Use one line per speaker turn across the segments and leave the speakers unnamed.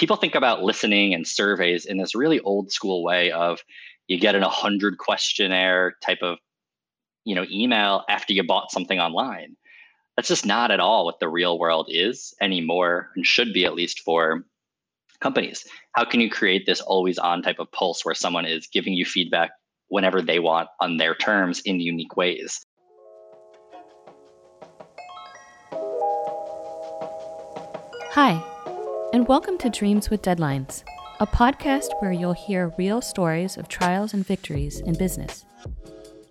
people think about listening and surveys in this really old school way of you get an 100 questionnaire type of you know email after you bought something online. That's just not at all what the real world is anymore and should be at least for companies. How can you create this always on type of pulse where someone is giving you feedback whenever they want on their terms in unique ways?
Hi and welcome to Dreams with Deadlines, a podcast where you'll hear real stories of trials and victories in business.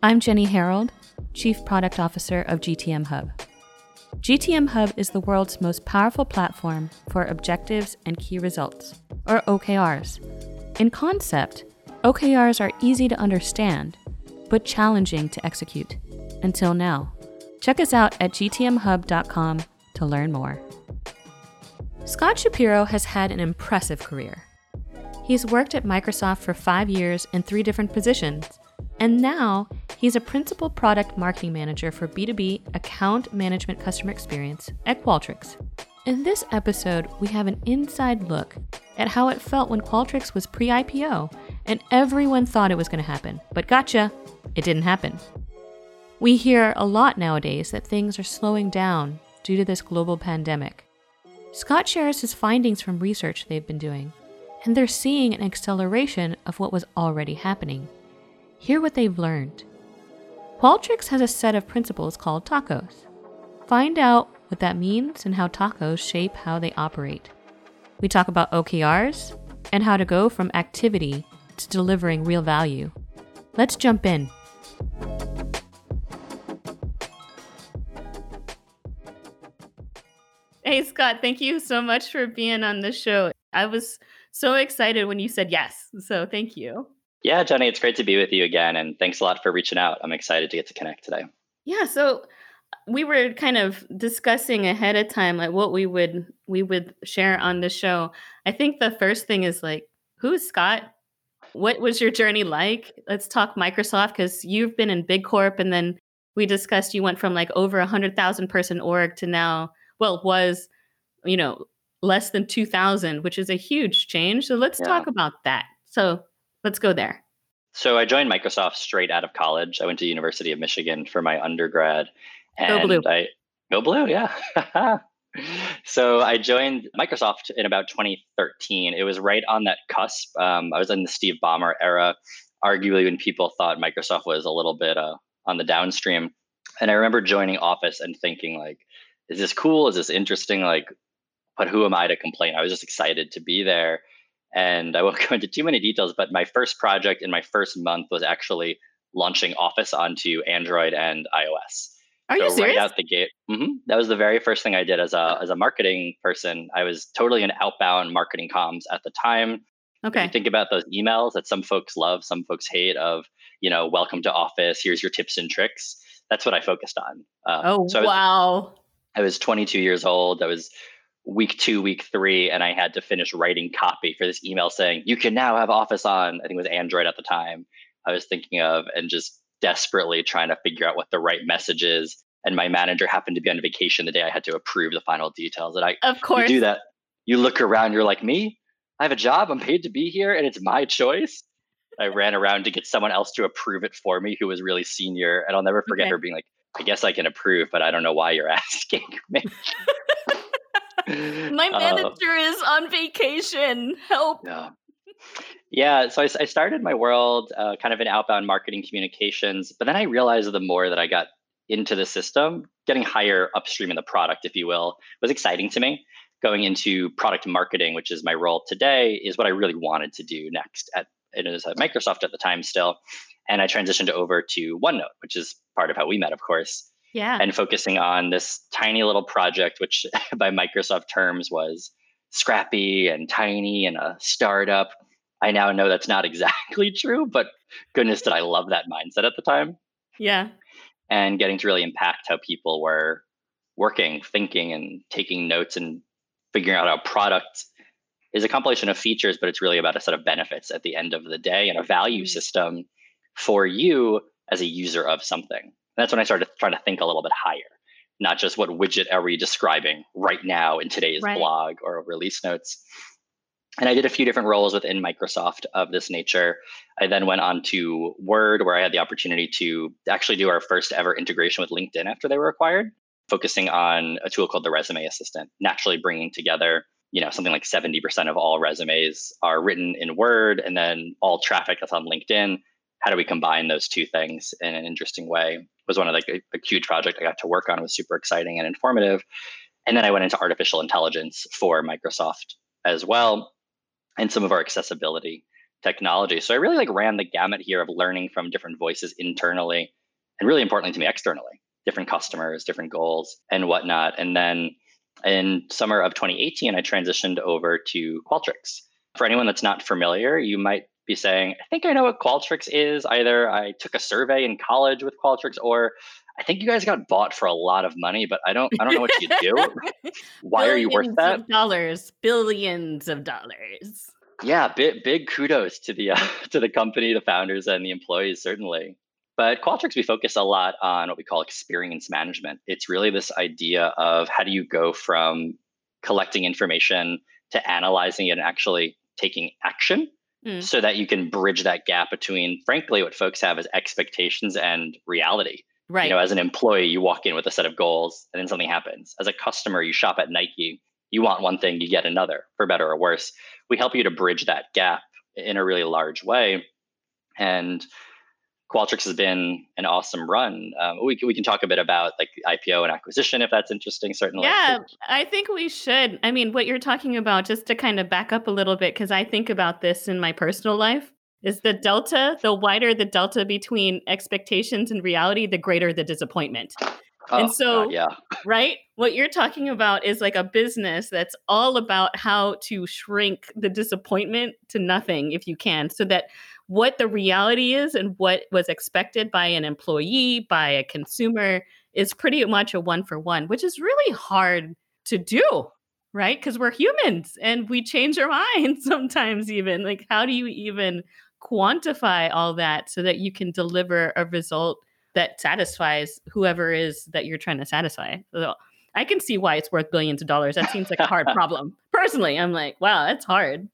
I'm Jenny Herald, Chief Product Officer of GTM Hub. GTM Hub is the world's most powerful platform for objectives and key results, or OKRs. In concept, OKRs are easy to understand, but challenging to execute. Until now. Check us out at gtmhub.com to learn more. Scott Shapiro has had an impressive career. He's worked at Microsoft for five years in three different positions, and now he's a principal product marketing manager for B2B account management customer experience at Qualtrics. In this episode, we have an inside look at how it felt when Qualtrics was pre IPO and everyone thought it was going to happen. But gotcha, it didn't happen. We hear a lot nowadays that things are slowing down due to this global pandemic. Scott shares his findings from research they've been doing, and they're seeing an acceleration of what was already happening. Hear what they've learned. Qualtrics has a set of principles called tacos. Find out what that means and how tacos shape how they operate. We talk about OKRs and how to go from activity to delivering real value. Let's jump in. Hey, Scott, thank you so much for being on the show. I was so excited when you said yes. So thank you.
Yeah, Jenny, it's great to be with you again. And thanks a lot for reaching out. I'm excited to get to connect today.
Yeah. So uh, we were kind of discussing ahead of time like what we would we would share on the show. I think the first thing is like, who's Scott? What was your journey like? Let's talk Microsoft because you've been in big corp and then we discussed you went from like over a hundred thousand person org to now well was you know less than 2000 which is a huge change. So let's yeah. talk about that. So let's go there.
So i joined microsoft straight out of college. I went to university of michigan for my undergrad
and go blue.
i go blue yeah. So i joined microsoft in about 2013 it was right on that cusp. Um, i was in the steve ballmer era arguably when people thought microsoft was a little bit uh, on the downstream. And i remember joining office and thinking like is this cool? Is this interesting? Like, but who am I to complain? I was just excited to be there. And I won't go into too many details, but my first project in my first month was actually launching Office onto Android and iOS.
Are so you serious?
Right out the gate. Mm-hmm, that was the very first thing I did as a as a marketing person. I was totally in outbound marketing comms at the time.
Okay.
think about those emails that some folks love, some folks hate. Of you know, welcome to Office. Here's your tips and tricks. That's what I focused on.
Um, oh so wow!
I was 22 years old. I was week two, week three, and I had to finish writing copy for this email saying, you can now have Office on. I think it was Android at the time. I was thinking of and just desperately trying to figure out what the right message is. And my manager happened to be on vacation the day I had to approve the final details. And I
of course
do that. You look around, you're like, me? I have a job, I'm paid to be here, and it's my choice. I ran around to get someone else to approve it for me who was really senior. And I'll never forget okay. her being like, I guess I can approve, but I don't know why you're asking me.
My uh, manager uh, is on vacation. Help.
Yeah. Yeah, so I, I started my world uh, kind of in outbound marketing communications, but then I realized the more that I got into the system, getting higher upstream in the product, if you will, was exciting to me. Going into product marketing, which is my role today, is what I really wanted to do next at it was at Microsoft at the time still. And I transitioned over to OneNote, which is part of how we met, of course.
Yeah.
And focusing on this tiny little project, which by Microsoft terms was scrappy and tiny and a startup. I now know that's not exactly true, but goodness, did I love that mindset at the time.
Yeah.
And getting to really impact how people were working, thinking, and taking notes and figuring out how product is a compilation of features, but it's really about a set of benefits at the end of the day and a value mm-hmm. system for you as a user of something. And that's when I started trying to think a little bit higher, not just what widget are we describing right now in today's right. blog or release notes. And I did a few different roles within Microsoft of this nature. I then went on to Word, where I had the opportunity to actually do our first ever integration with LinkedIn after they were acquired, focusing on a tool called the Resume Assistant, naturally bringing together you know something like 70% of all resumes are written in word and then all traffic that's on linkedin how do we combine those two things in an interesting way was one of like a, huge project i got to work on it was super exciting and informative. And then i went into artificial intelligence for microsoft as well and some of our accessibility technology. So i really like ran the gamut here of learning from different voices internally and really importantly to me externally different customers different goals and whatnot. And then in summer of 2018, I transitioned over to Qualtrics. For anyone that's not familiar, you might be saying, I think I know what Qualtrics is. Either I took a survey in college with Qualtrics or I think you guys got bought for a lot of money, but I don't I don't know what you do. Why are you worth that?
dollars, billions of dollars.
Yeah, big big kudos to the uh, to the company, the founders and the employees certainly. But Qualtrics, we focus a lot on what we call experience management. It's really this idea of how do you go from collecting information to analyzing it and actually taking action mm. so that you can bridge that gap between, frankly, what folks have as expectations and reality.
Right.
You know, as an employee, you walk in with a set of goals and then something happens. As a customer, you shop at Nike, you want one thing, you get another, for better or worse. We help you to bridge that gap in a really large way. And Qualtrics has been an awesome run. Um, we, we can talk a bit about like IPO and acquisition if that's interesting, certainly.
Yeah, I think we should. I mean, what you're talking about, just to kind of back up a little bit, because I think about this in my personal life, is the delta, the wider the delta between expectations and reality, the greater the disappointment.
Oh,
and so,
God, yeah.
right, what you're talking about is like a business that's all about how to shrink the disappointment to nothing if you can, so that what the reality is and what was expected by an employee, by a consumer, is pretty much a one for one, which is really hard to do, right? Because we're humans and we change our minds sometimes, even. Like, how do you even quantify all that so that you can deliver a result? that satisfies whoever is that you're trying to satisfy. So I can see why it's worth billions of dollars. That seems like a hard problem. Personally, I'm like, wow, that's hard.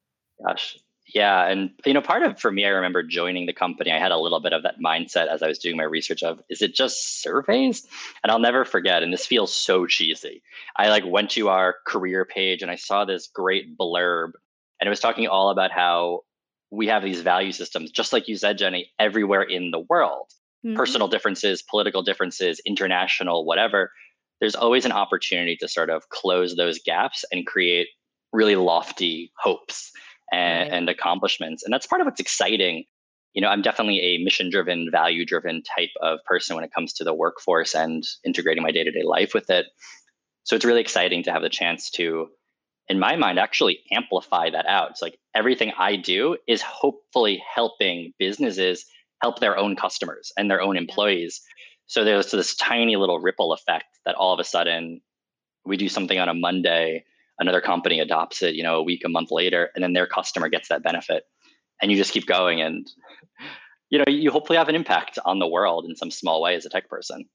Gosh. Yeah. And, you know, part of for me, I remember joining the company, I had a little bit of that mindset as I was doing my research of, is it just surveys? And I'll never forget, and this feels so cheesy. I like went to our career page and I saw this great blurb and it was talking all about how we have these value systems, just like you said, Jenny, everywhere in the world mm-hmm. personal differences, political differences, international, whatever, there's always an opportunity to sort of close those gaps and create really lofty hopes and, right. and accomplishments. And that's part of what's exciting. You know, I'm definitely a mission driven, value driven type of person when it comes to the workforce and integrating my day to day life with it. So it's really exciting to have the chance to, in my mind, actually amplify that out. It's like everything I do is hopefully helping businesses help their own customers and their own employees. So there's this tiny little ripple effect that all of a sudden we do something on a Monday, another company adopts it, you know, a week, a month later, and then their customer gets that benefit. And you just keep going and you know, you hopefully have an impact on the world in some small way as a tech person.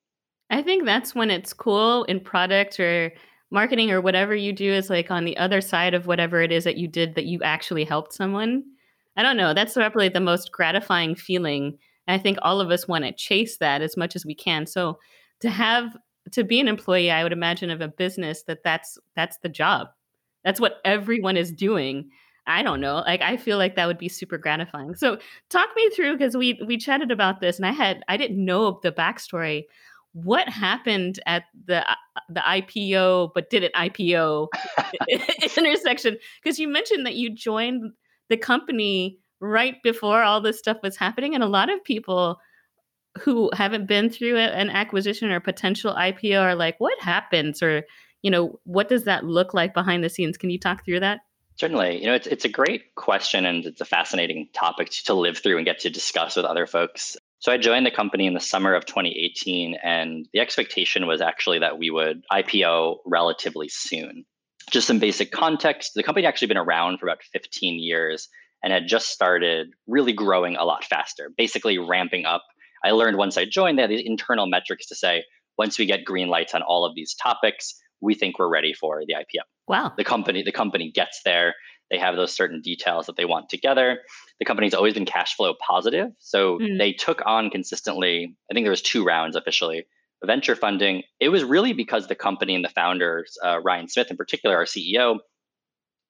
I think that's when it's cool in product or marketing or whatever you do is like on the other side of whatever it is that you did that you actually helped someone I don't know. That's probably the most gratifying feeling. And I think all of us want to chase that as much as we can. So to have to be an employee, I would imagine of a business that that's that's the job. That's what everyone is doing. I don't know. Like I feel like that would be super gratifying. So talk me through because we we chatted about this and I had I didn't know the backstory. What happened at the uh, the IPO but didn't IPO intersection? Because you mentioned that you joined the company right before all this stuff was happening. And a lot of people who haven't been through an acquisition or potential IPO are like, what happens? Or, you know, what does that look like behind the scenes? Can you talk through that?
Certainly. You know, it's, it's a great question and it's a fascinating topic to live through and get to discuss with other folks. So I joined the company in the summer of 2018, and the expectation was actually that we would IPO relatively soon just some basic context the company actually been around for about 15 years and had just started really growing a lot faster basically ramping up i learned once i joined they had these internal metrics to say once we get green lights on all of these topics we think we're ready for the ipo
wow
the company the company gets there They have those certain details that they want together. The company's always been cash flow positive. So mm. they took on consistently, I think there was two rounds officially, venture funding. It was really because the company and the founders, uh, Ryan Smith in particular, our CEO,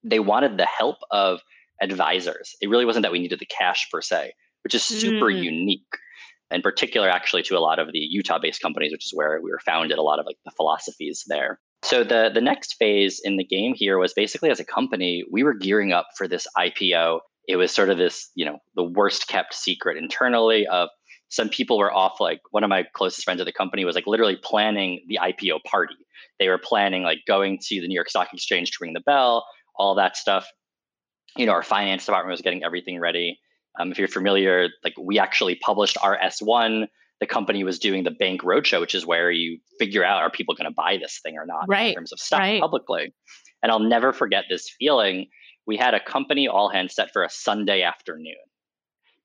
they wanted the help of advisors. It really wasn't that we needed the cash per se, which is super mm. unique. In particular, actually, to a lot of the Utah-based companies, which is where we were founded. A lot of like the philosophies there. So the the next phase in the game here was basically as a company, we were gearing up for this IPO. It was sort of this, you know, the worst kept secret internally of some people were off like one of my closest friends at the company was like literally planning the IPO party. They were planning like going to the New York Stock Exchange to ring the bell, all that stuff. You know, our finance department was getting everything ready. Um, if you're familiar, like we actually published our S1 the company was doing the bank roadshow, which is where you figure out are people going to buy this thing or not
right.
in terms of stock
right.
publicly. And I'll never forget this feeling. We had a company all hands set for a Sunday afternoon.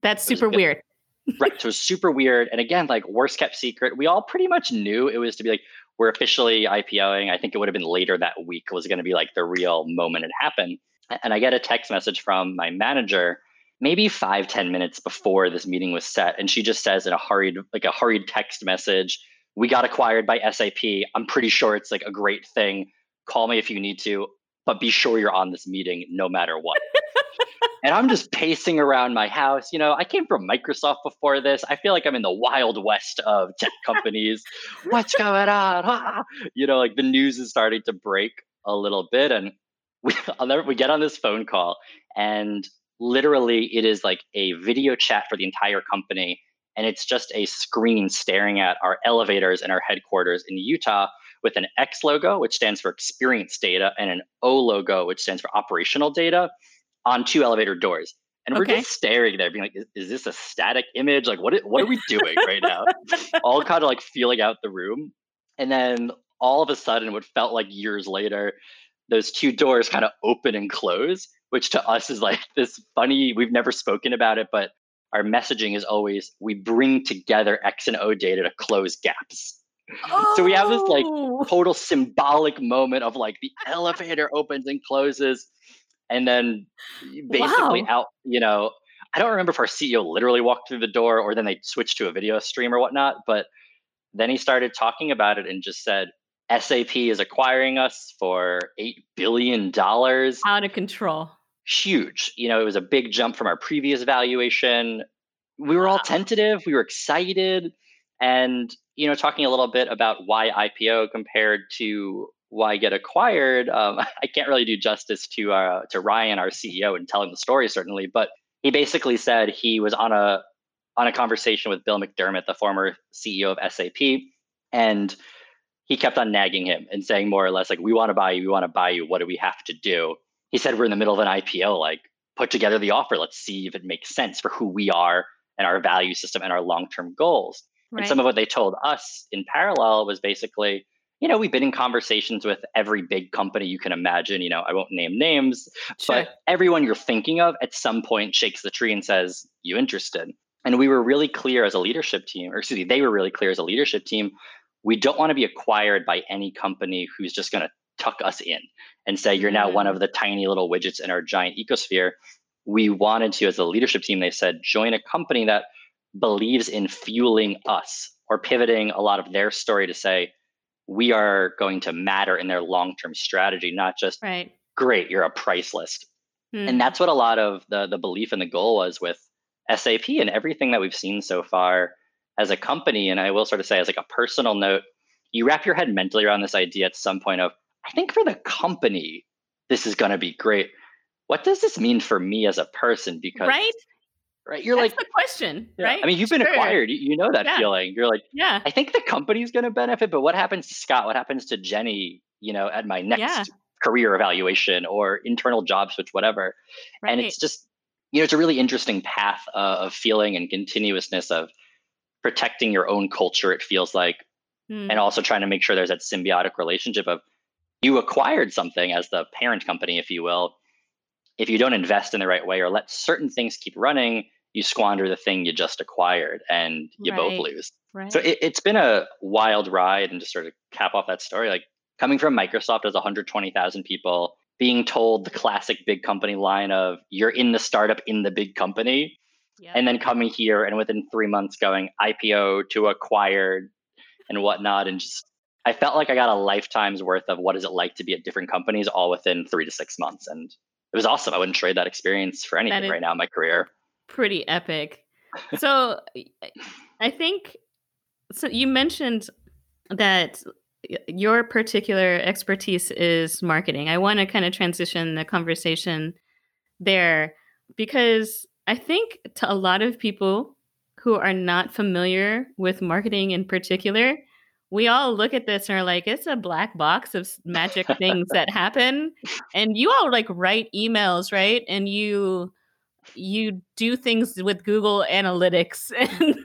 That's super weird.
right. So it was super weird. And again, like worst kept secret. We all pretty much knew it was to be like, we're officially IPOing. I think it would have been later that week was going to be like the real moment it happened. And I get a text message from my manager maybe five ten minutes before this meeting was set and she just says in a hurried like a hurried text message we got acquired by sap i'm pretty sure it's like a great thing. Call me if you need to but be sure you're on this meeting no matter what. And i'm just pacing around my house. You know i came from microsoft before this. I feel like i'm in the wild west of tech companies. What's going on? You know like the news is starting to break a little bit and we'll never, we get on this phone call and literally it is like a video chat for the entire company and it's just a screen staring at our elevators and our headquarters in Utah with an X logo, which stands for experience data, and an O logo, which stands for operational data, on two elevator doors. And we're just staring there, being like, is, is, this a static image? Like, what, what are we doing right now? all kind of like feeling out the room. And then all of a sudden, what felt like years later, those two doors kind of open and close which to us is like this funny, we've never spoken about it, but our messaging is always we bring together X and O data to close gaps. Oh. So we have this like oh! total symbolic moment of like the elevator opens and closes, and then basically wow. out, you know, I don't remember if our CEO literally walked through the door or then they switched to a video stream or whatnot, but then he started talking about it and just said, SAP is acquiring us for $8 billion.
Out of control.
Huge. You know, it was a big jump from our previous valuation. We were all tentative, we were excited. And, you know, talking a little bit about why IPO compared to why get acquired, um, I can't really do justice to uh, to Ryan, our CEO, and telling the story certainly, but he basically said he was on a on a conversation with Bill McDermott, the former CEO of SAP, and he kept on nagging him and saying more or less like we want to buy you we want to buy you what do we have to do he said we're in the middle of an ipo like put together the offer let's see if it makes sense for who we are and our value system and our long-term goals right. and some of what they told us in parallel was basically you know we've been in conversations with every big company you can imagine you know i won't name names sure. but everyone you're thinking of at some point shakes the tree and says you interested and we were really clear as a leadership team or excuse me they were really clear as a leadership team we don't want to be acquired by any company who's just going to tuck us in and say you're now one of mm. the tiny little widgets in our giant ecosphere. We wanted to, as a leadership team, they said, join a company that believes in fueling us or pivoting a lot of their story to say, we are going to matter in their long term strategy, not just,
right.
great, you're a price list. Mm. And that's what a lot of the, the belief and the goal was with SAP and everything that we've seen so far as a company, and I will sort of say as like a personal note, you wrap your head mentally around this idea at some point of, I think for the company, this is going to be great. What does this mean for me as a person? Because
right,
right, you're
That's
like
the question, yeah. right?
I mean, you've been sure. acquired. You, you, know that yeah. feeling. You're like,
yeah.
I think the company's going to benefit, but what happens to Scott? What happens to Jenny? You know, at my next yeah. career evaluation or internal job switch, whatever. Right. And it's just, you know, it's a really interesting path uh, of feeling and continuousness of protecting your own culture, it feels like, mm. and also trying to make sure there's that symbiotic relationship of you acquired something as the parent company, if you will. If you don't invest in the right way or let certain things keep running, you squander the thing you just acquired and you right. both lose.
Right.
So it, it's been a wild ride. And just sort of cap off that story, like coming from Microsoft as 120,000 people, being told the classic big company line of you're in the startup in the big company and then coming here and within three months going ipo to acquired and whatnot and just i felt like i got a lifetime's worth of what is it like to be at different companies all within three to six months and it was awesome. I wouldn't trade that experience for anything right now in my career.
pretty epic. So i think so you mentioned that your particular expertise is marketing. I want to kind of transition the conversation there because I think to a lot of people who are not familiar with marketing in particular, we all look at this and are like, it's a black box of magic things that happen. And you all like write emails, right? And you you do things with Google Analytics and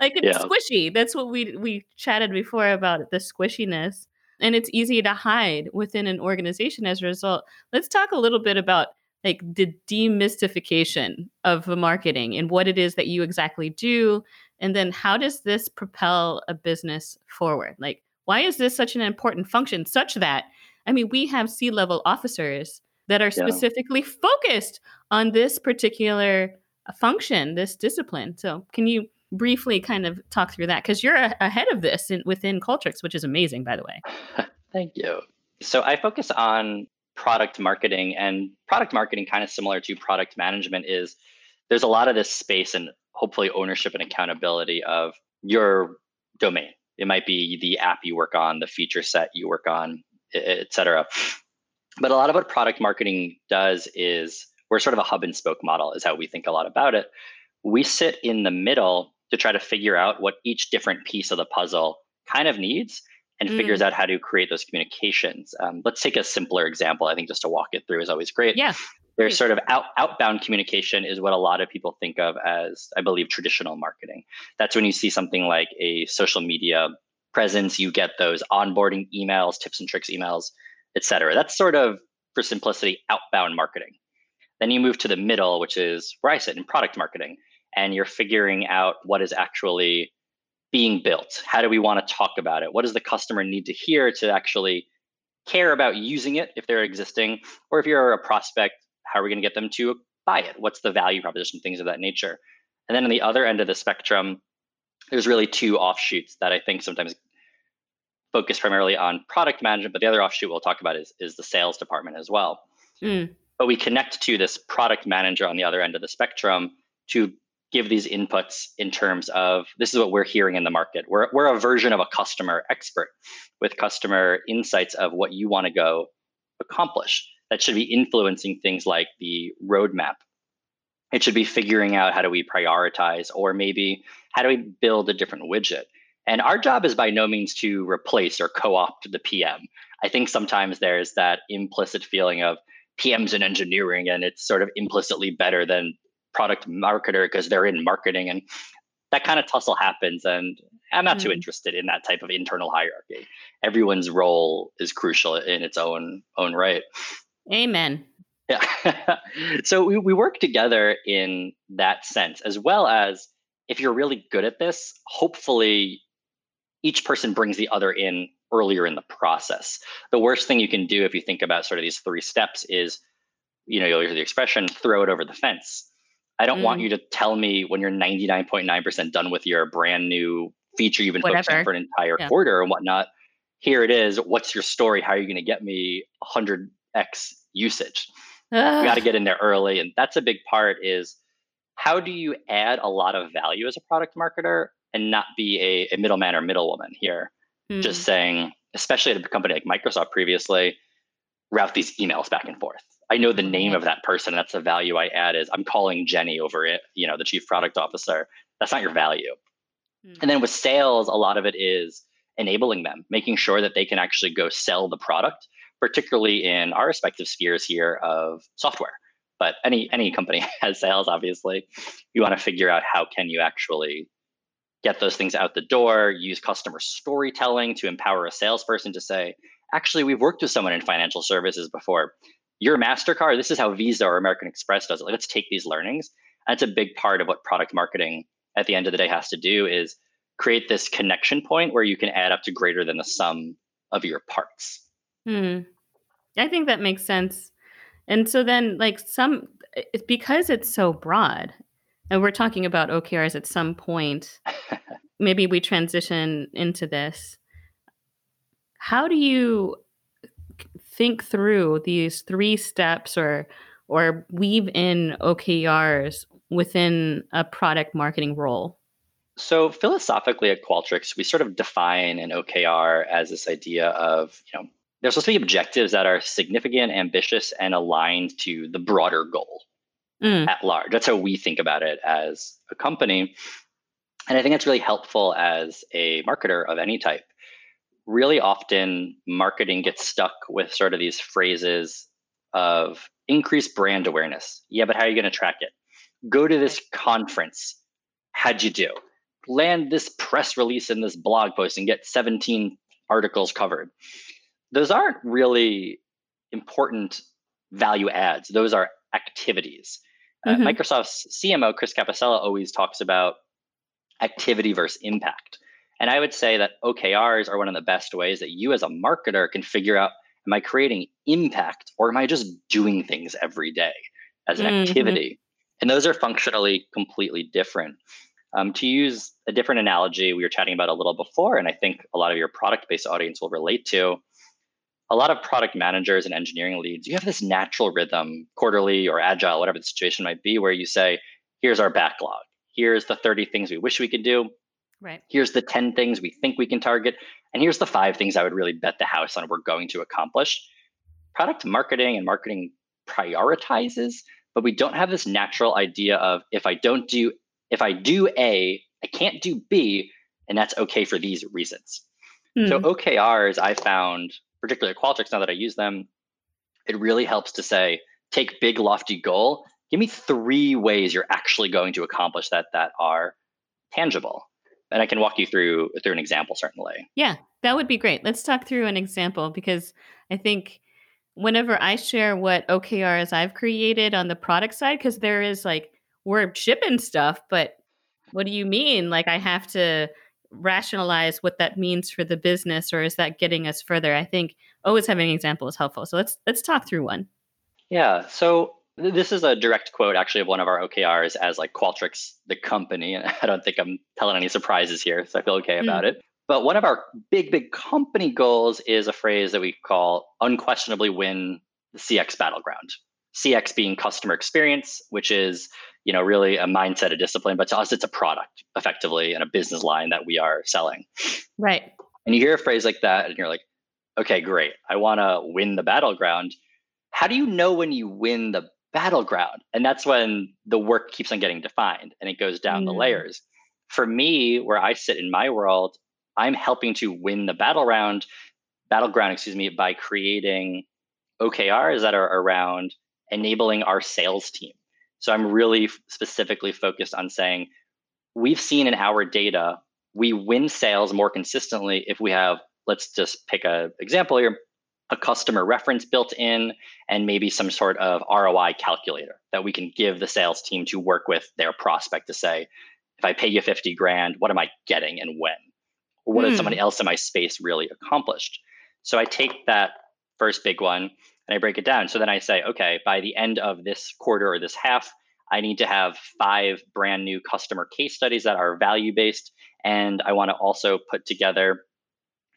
like it's yeah. squishy. That's what we we chatted before about the squishiness. And it's easy to hide within an organization as a result. Let's talk a little bit about like the demystification of marketing and what it is that you exactly do. And then how does this propel a business forward? Like, why is this such an important function such that I mean, we have C level officers that are specifically yeah. focused on this particular uh, function, this discipline. So, can you briefly kind of talk through that? Because you're a- ahead of this in, within Qualtrics, which is amazing, by the way.
Thank you. So, I focus on product marketing, and product marketing, kind of similar to product management, is there's a lot of this space and hopefully ownership and accountability of your domain. It might be the app you work on, the feature set you work on, et cetera. But a lot of what product marketing does is we're sort of a hub and spoke model, is how we think a lot about it. We sit in the middle to try to figure out what each different piece of the puzzle kind of needs and mm. figures out how to create those communications. Um, let's take a simpler example. I think just to walk it through is always great.
Yeah.
There's hmm. sort of out, outbound communication is what a lot of people think of as, I believe, traditional marketing. That's when you see something like a social media presence, you get those onboarding emails, tips and tricks emails et cetera. That's sort of, for simplicity, outbound marketing. Then you move to the middle, which is where I sit in product marketing, and you're figuring out what is actually being built. How do we want to talk about it? What does the customer need to hear to actually care about using it if they're existing? Or if you're a prospect, how are we going to get them to buy it? What's the value proposition? Things of that nature. And then on the other end of the spectrum, there's really two offshoots that I think sometimes focus primarily on product management, but the other offshoot we'll talk about is, is the sales department as well. Mm. But we connect to this product manager on the other end of the spectrum to give these inputs in terms of this is what we're hearing in the market. We're, we're a version of a customer expert with customer insights of what you want to go accomplish. That should be influencing things like the roadmap. It should be figuring out how do we prioritize, or maybe how do we build a different widget and our job is by no means to replace or co opt the PM. I think sometimes there's that implicit feeling of PMs in engineering and it's sort of implicitly better than product marketer because they're in marketing. And that kind of tussle happens. And I'm not mm. too interested in that type of internal hierarchy. Everyone's role is crucial in its own own right.
Amen.
Yeah. so we, we work together in that sense, as well as if you're really good at this, hopefully each person brings the other in earlier in the process. The worst thing you can do if you think about sort of these three steps is, you know, you'll hear the expression, throw it over the fence. I don't mm. want you to tell me when you're 99.9% done with your brand new feature you've been Whatever. focusing for an entire yeah. quarter and whatnot. Here it is. What's your story? How are you going to get me 100x usage? Ugh. We got to get in there early. And that's a big part is how do you add a lot of value as a product marketer and not be a, a middleman or middlewoman here. Mm. Just saying, especially at a company like Microsoft previously, route these emails back and forth. I know the name of that person. That's the value I add is I'm calling Jenny over it, you know, the chief product officer. That's not your value. Mm. And then with sales, a lot of it is enabling them, making sure that they can actually go sell the product, particularly in our respective spheres here of software. But any any mm-hmm. company has sales, obviously. You want to figure out how can you actually get those things out the door, use customer storytelling to empower a salesperson to say, actually, we've worked with someone in financial services before. Your MasterCard, this is how Visa or American Express does it. let's take these learnings. That's a big part of what product marketing at the end of the day has to do is create this connection point where you can add up to greater than the sum of your parts.
Hmm. I think that makes sense. And so then, like, some, it's because it's so broad, and we're talking about OKRs at some point, maybe we transition into this. How do you think through these three steps or or weave in OKRs within a product marketing role?
So philosophically at Qualtrics, we sort of define an OKR as this idea of, you know, there's supposed to be objectives that are significant, ambitious, and aligned to the broader goal mm. at large. That's how we think about it as a company. And I think it's really helpful as a marketer of any type. Really often, marketing gets stuck with sort of these phrases of increased brand awareness. Yeah, but how are you going to track it? Go to this conference. How'd you do? land this press release in this blog post and get 17 articles covered. Those aren't really important value adds, those are activities. Uh, mm-hmm. Uh, Microsoft's CMO, Chris Capossela, always talks about activity versus impact. And I would say that OKRs are one of the best ways that you as a marketer can figure out am I creating impact or am I just doing things every day as an mm-hmm. activity? And those are functionally completely different. Um, to use a different analogy we were chatting about a little before, and I think a lot of your product based audience will relate to, a lot of product managers and engineering leads, you have this natural rhythm, quarterly or agile, whatever the situation might be, where you say, here's our backlog. Here's the 30 things we wish we could do.
Right.
Here's the 10 things we think we can target. And here's the five things I would really bet the house on we're going to accomplish. Product marketing and marketing prioritizes, but we don't have this natural idea of if I don't do if I do A, I can't do B, and that's okay for these reasons. Mm. So hmm. OKRs, I found, particularly Qualtrics, now that I use them, it really helps to say, take big, lofty goal. Give me three ways you're actually going to accomplish that that are tangible. And I can walk you through through an example, certainly.
Yeah, that would be great. Let's talk through an example because I think whenever I share what OKRs I've created on the product side, because there is like we're shipping stuff, but what do you mean? Like I have to rationalize what that means for the business or is that getting us further? I think always having an example is helpful. So let's let's talk through one.
Yeah. So this is a direct quote actually of one of our OKRs as like Qualtrics, the company. And I don't think I'm telling any surprises here, so I feel okay about mm. it. But one of our big, big company goals is a phrase that we call unquestionably win the CX battleground. CX being customer experience, which is you know really a mindset a discipline but to us it's a product effectively and a business line that we are selling.
Right.
And you hear a phrase like that and you're like okay great. I want to win the battleground. How do you know when you win the battleground? And that's when the work keeps on getting defined and it goes down mm. the layers. For me where i sit in my world i'm helping to win the battle round battleground excuse me by creating okrs that are around enabling our sales team so I'm really specifically focused on saying we've seen in our data, we win sales more consistently if we have, let's just pick a example here, a customer reference built in and maybe some sort of ROI calculator that we can give the sales team to work with their prospect to say, if I pay you 50 grand, what am I getting and when? Or what mm. has somebody else in my space really accomplished? So I take that first big one and I break it down. So then I say, okay, by the end of this quarter or this half, I need to have five brand new customer case studies that are value based. And I want to also put together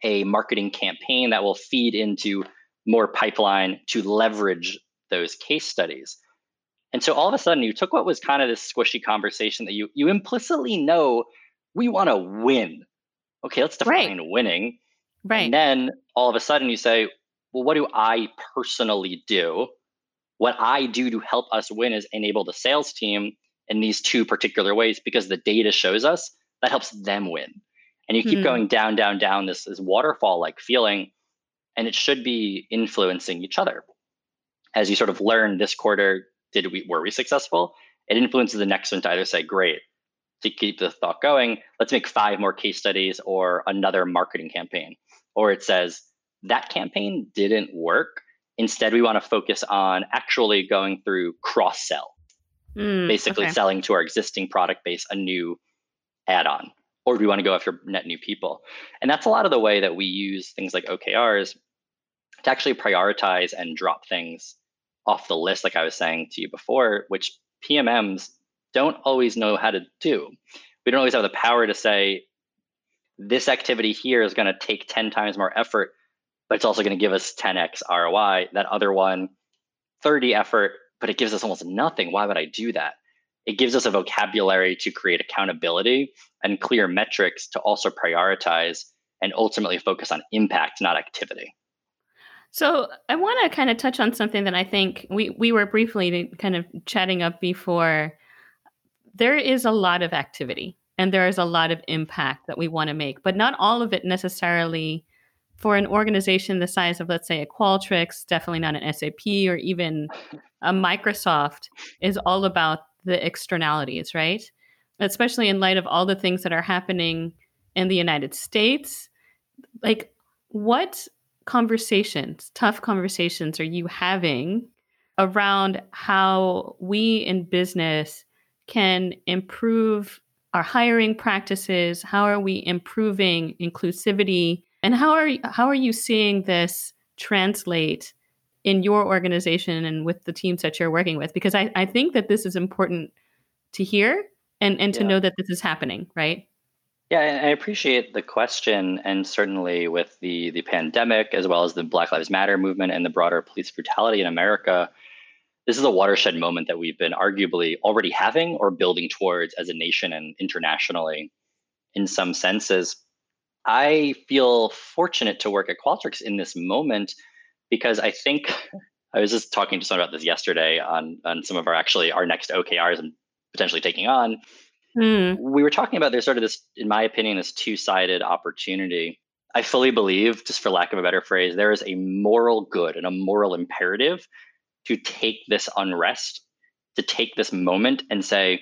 a marketing campaign that will feed into more pipeline to leverage those case studies. And so all of a sudden, you took what was kind of this squishy conversation that you you implicitly know we want to win. Okay, let's define right. winning.
Right.
And then all of a sudden you say, well, what do I personally do? What I do to help us win is enable the sales team in these two particular ways because the data shows us that helps them win. And you keep mm-hmm. going down, down, down this, this waterfall like feeling, and it should be influencing each other. As you sort of learn this quarter, did we were we successful? It influences the next one to either say, great, to keep the thought going, let's make five more case studies or another marketing campaign. Or it says, that campaign didn't work. Instead, we want to focus on actually going through cross sell, mm, basically okay. selling to our existing product base a new add on. Or do we want to go after net new people? And that's a lot of the way that we use things like OKRs. to actually prioritize and drop things off the list, like I was saying to you before, which PMMs don't always know how to do. We don't always have the power to say, this activity here is going to take 10 times more effort, but it's also going to give us 10x ROI. That other one, 30 effort, but it gives us almost nothing. Why would I do that? It gives us a vocabulary to create accountability and clear metrics to also prioritize and ultimately focus on impact, not activity.
So I want to kind of touch on something that I think we we were briefly kind of chatting up before. There is a lot of activity and there is a lot of impact that we want to make, but not all of it necessarily for an organization the size of let's say a Qualtrics, definitely not an SAP or even a Microsoft is all about the externalities, right? Especially in light of all the things that are happening in the United States. Like what conversations, tough conversations are you having around how we in business can improve our hiring practices? How are we improving inclusivity? And how are how are you seeing this translate in your organization and with the teams that you're working with? Because I, I think that this is important to hear and, and to yeah. know that this is happening, right?
Yeah, I appreciate the question, and certainly with the the pandemic, as well as the Black Lives Matter movement and the broader police brutality in America, this is a watershed moment that we've been arguably already having or building towards as a nation and internationally. In some senses, I feel fortunate to work at Qualtrics in this moment because I think I was just talking to someone about this yesterday on on some of our actually our next OKRs and potentially taking on Mm. We were talking about there's sort of this, in my opinion, this two sided opportunity. I fully believe, just for lack of a better phrase, there is a moral good and a moral imperative to take this unrest, to take this moment and say,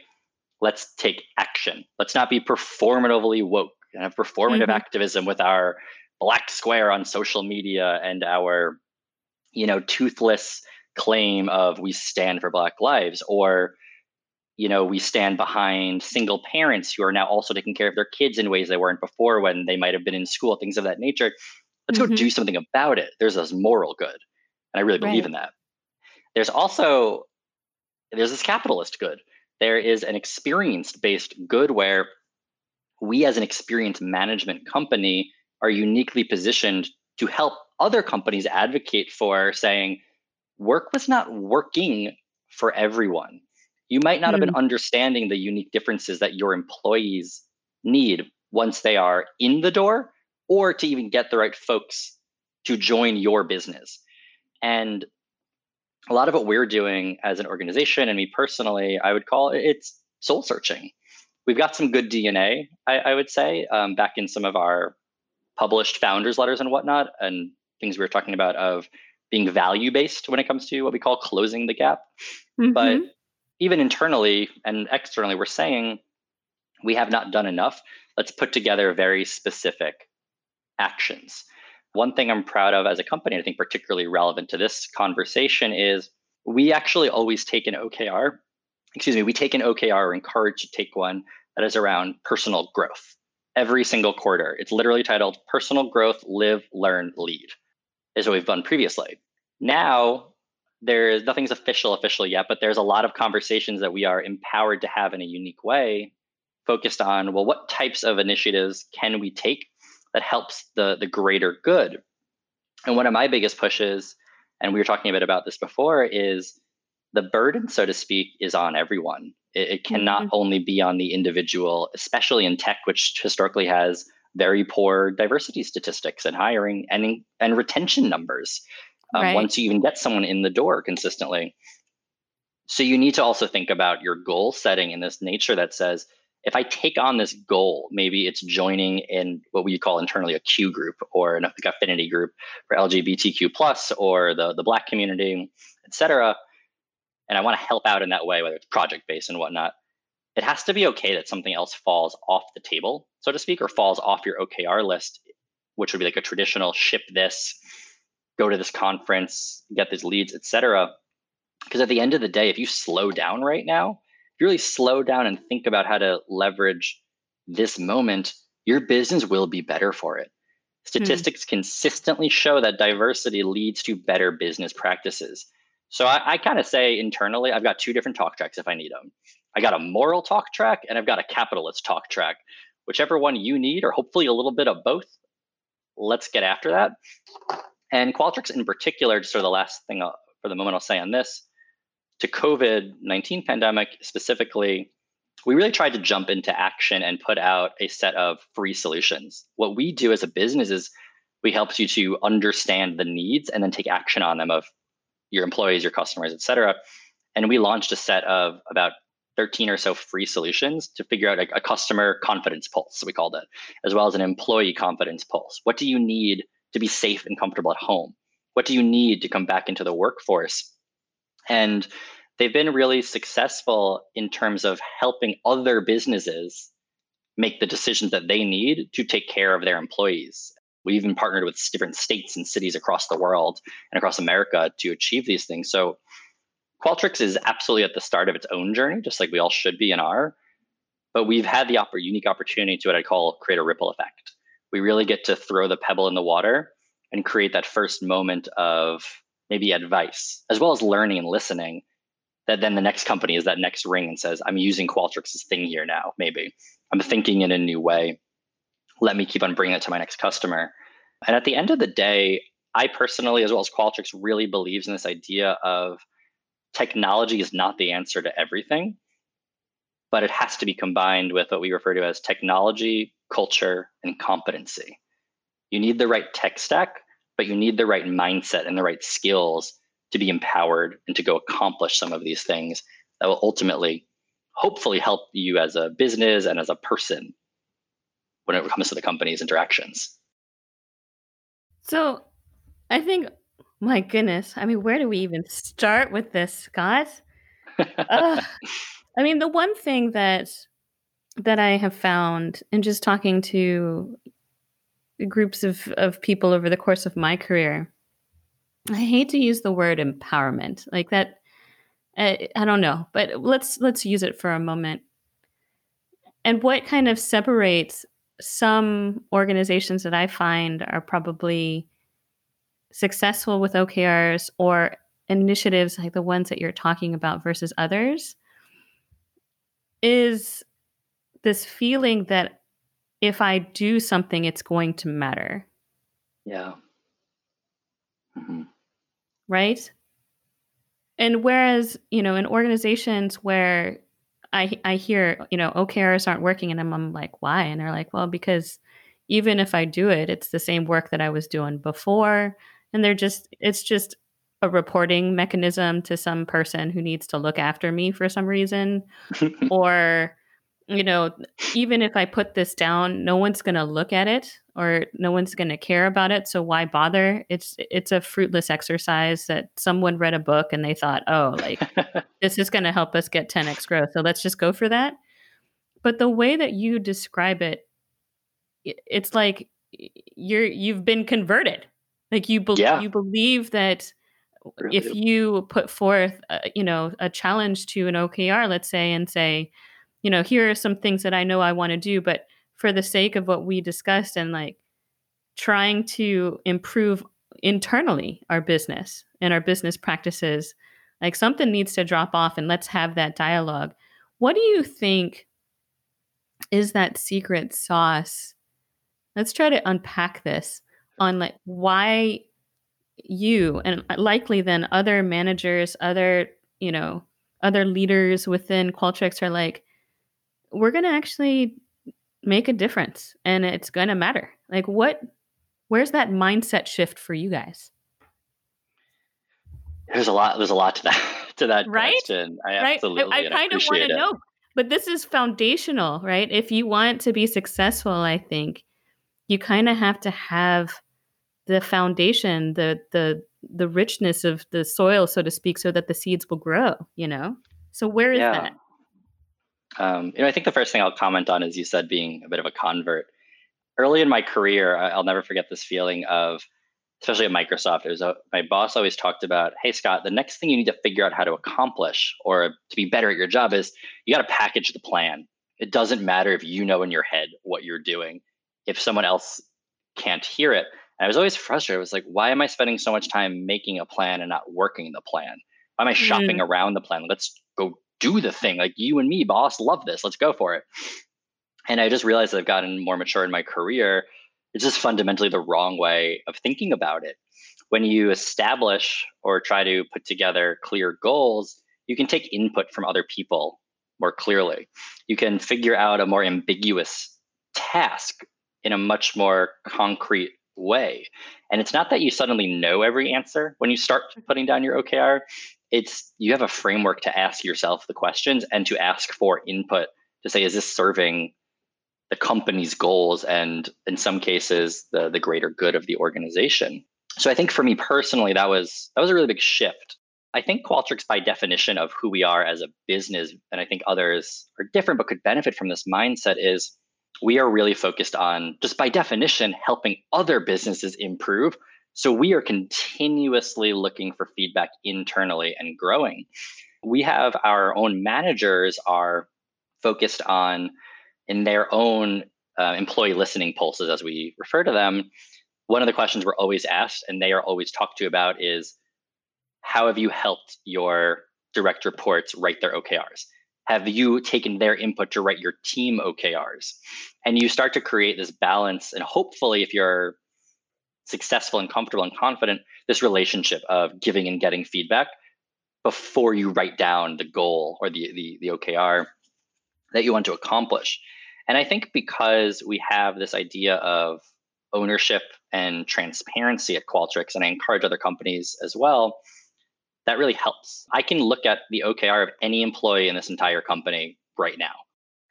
let's take action. Let's not be performatively woke and have performative mm-hmm. activism with our black square on social media and our, you know, toothless claim of we stand for black lives or you know we stand behind single parents who are now also taking care of their kids in ways they weren't before when they might have been in school things of that nature let's mm-hmm. go do something about it there's this moral good and i really believe right. in that there's also there's this capitalist good there is an experience based good where we as an experience management company are uniquely positioned to help other companies advocate for saying work was not working for everyone you might not mm. have been hmm. understanding the unique differences that your employees need once they are in the door or to even get the right folks to join your business. And a lot of what we're doing as an organization and me personally, I would call it it's soul searching. We've got some good DNA, I, I would say, um, back in some of our published founders letters and whatnot, and things we were talking about of being value based when it comes to what we call closing the gap. Mm-hmm. But even internally and externally, we're saying we have not done enough. Let's put together very specific actions. One thing I'm proud of as a company, I think particularly relevant to this conversation, is we actually always take an OKR. Excuse me, we take an OKR or encourage to take one that is around personal growth every single quarter. It's literally titled Personal Growth, Live, Learn, Lead, is what we've done previously. Now, there's nothing's official official yet but there's a lot of conversations that we are empowered to have in a unique way focused on well what types of initiatives can we take that helps the the greater good and one of my biggest pushes and we were talking a bit about this before is the burden so to speak is on everyone it, it cannot mm-hmm. only be on the individual especially in tech which historically has very poor diversity statistics and hiring and and retention numbers um, right. once you even get someone in the door consistently. So you need to also think about your goal setting in this nature that says, if I take on this goal, maybe it's joining in what we call internally a Q group or an affinity group for LGBTQ plus or the, the Black community, et cetera. And I want to help out in that way, whether it's project based and whatnot. It has to be okay that something else falls off the table, so to speak, or falls off your OKR list, which would be like a traditional ship this, go to this conference, get these leads, etc. Because at the end of the day, if you slow down right now, if you really slow down and think about how to leverage this moment, your business will be better for it. Statistics mm. consistently show that diversity leads to better business practices. So I, I kind of say internally, I've got two different talk tracks if I need them. I got a moral talk track and I've got a capitalist talk track. Whichever one you need, or hopefully a little bit of both, let's get after that. And Qualtrics in particular, just sort of the last thing I'll, for the moment I'll say on this, to COVID 19 pandemic specifically, we really tried to jump into action and put out a set of free solutions. What we do as a business is we help you to understand the needs and then take action on them of your employees, your customers, et cetera. And we launched a set of about 13 or so free solutions to figure out a, a customer confidence pulse, we called it, as well as an employee confidence pulse. What do you need to be safe and comfortable at home? What do you need to come back into the workforce? And they've been really successful in terms of helping other businesses make the decisions that they need to take care of their employees. We even partnered with different states and cities across the world and across America to achieve these things. So Qualtrics is absolutely at the start of its own journey, just like we all should be and are. But we've had the unique opportunity to what I call create a ripple effect. We really get to throw the pebble in the water and create that first moment of maybe advice, as well as learning and listening that then the next company is that next ring and says, I'm using Qualtrics' thing here now, maybe. I'm thinking in a new way. Let me keep on bringing it to my next customer. And at the end of the day, I personally, as well as Qualtrics, really believes in this idea of technology is not the answer to everything, but it has to be combined with what we refer to as technology, culture, and competency. You need the right tech stack, but you need the right mindset and the right skills to be empowered and to go accomplish some of these things that will ultimately, hopefully, help you as a business and as a person when it comes to the company's interactions.
So I think, my goodness, I mean, where do we even start with this, guys? uh, I mean, the one thing that that I have found in just talking to groups of, of people over the course of my career I hate to use the word empowerment like that. I, I don't know, but let's let's use it for a moment. And what kind of separates some organizations that I find are probably successful with OKRs or initiatives like the ones that you're talking about versus others is this feeling that if I do something, it's going to matter.
Yeah.
Mm-hmm right? And whereas, you know, in organizations where I I hear, you know, OKRs aren't working and I'm, I'm like, why? And they're like, well, because even if I do it, it's the same work that I was doing before. And they're just it's just a reporting mechanism to some person who needs to look after me for some reason. or you know, even if I put this down, no one's going to look at it or no one's going to care about it. So why bother? It's it's a fruitless exercise that someone read a book and they thought, oh, like this is going to help us get 10x growth. So let's just go for that. But the way that you describe it, it's like you're you've been converted. Like you be- yeah. you believe that if you put forth, uh, you know, a challenge to an OKR, let's say, and say you know, here are some things that I know I want to do, but for the sake of what we discussed and like trying to improve internally our business and our business practices, like something needs to drop off and let's have that dialogue. What do you think is that secret sauce? Let's try to unpack this on like why you and uh, likely then other managers, other, you know, other leaders within Qualtrics are like, we're going to actually make a difference and it's going to matter. Like what where's that mindset shift for you guys?
There's a lot there's a lot to that to that
right?
question. I right? absolutely I,
I kind of want to know. But this is foundational, right? If you want to be successful, I think you kind of have to have the foundation, the the the richness of the soil, so to speak, so that the seeds will grow, you know? So where is yeah. that?
Um, you know, I think the first thing I'll comment on is you said being a bit of a convert. Early in my career, I'll never forget this feeling of, especially at Microsoft, it was a, my boss always talked about, "Hey Scott, the next thing you need to figure out how to accomplish or to be better at your job is you got to package the plan. It doesn't matter if you know in your head what you're doing. If someone else can't hear it. And I was always frustrated. I was like, why am I spending so much time making a plan and not working the plan? Why am I shopping mm. around the plan? Let's go do the thing. Like you and me, boss, love this. Let's go for it. And I just realized I've gotten more mature in my career. It's just fundamentally the wrong way of thinking about it. When you establish or try to put together clear goals, you can take input from other people more clearly. You can figure out a more ambiguous task in a much more concrete way. And it's not that you suddenly know every answer when you start putting down your OKR. It's you have a framework to ask yourself the questions and to ask for input to say, is this serving the company's goals and in some cases the the greater good of the organization. So I think for me personally, that was that was a really big shift. I think Qualtrics, by definition of who we are as a business, and I think others are different but could benefit from this mindset, is we are really focused on, just by definition, helping other businesses improve. So we are continuously looking for feedback internally and growing. We have our own managers are focused on in their own uh, employee listening pulses, as we refer to them. One of the questions we're always asked and they are always talked to about is how have you helped your direct reports write their OKRs? have you taken their input to write your team OKRs? And you start to create this balance. And hopefully, if you're successful and comfortable and confident, this relationship of giving and getting feedback before you write down the goal or the, the, the OKR that you want to accomplish. And I think because we have this idea of ownership and transparency at Qualtrics, and I encourage other companies as well, that really helps. I can look at the OKR of any employee in this entire company right now.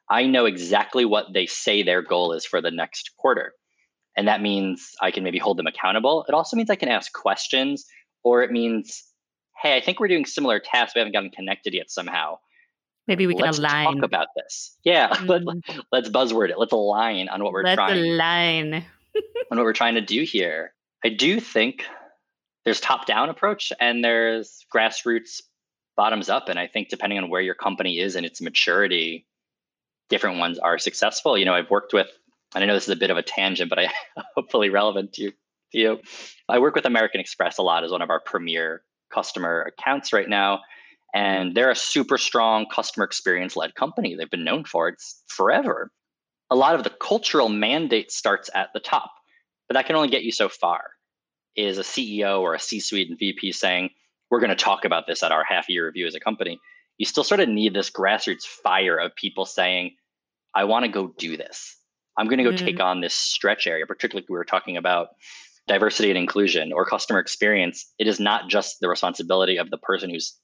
I know exactly what they say their goal is for the next quarter. And that means I can maybe hold them accountable. It also means I can ask questions, or it means, hey, I think we're doing similar tasks. We haven't gotten connected yet somehow.
Maybe we can
let's
align.
talk about this. Yeah, mm-hmm. let, us buzzword it. Let's align on what we're
let's
trying.
align
on what we're trying to do here. I do think there's top down approach and there's grassroots bottoms up and i think depending on where your company is and its maturity different ones are successful you know i've worked with and i know this is a bit of a tangent but i hopefully relevant to you, to you. I work with american express a lot as one of our premier customer accounts right now. And they're a super strong customer experience led company. They've been known for it forever. A lot of the cultural mandate starts at the top but that can only get you so far is a CEO or a C suite and VP saying, we're going to talk about this at our half year review as a company, you still sort of need this grassroots fire of people saying, I want to go do this. I'm going to go mm-hmm. take on this stretch area, particularly we were talking about diversity and inclusion or customer experience. It is not just the responsibility of the person who's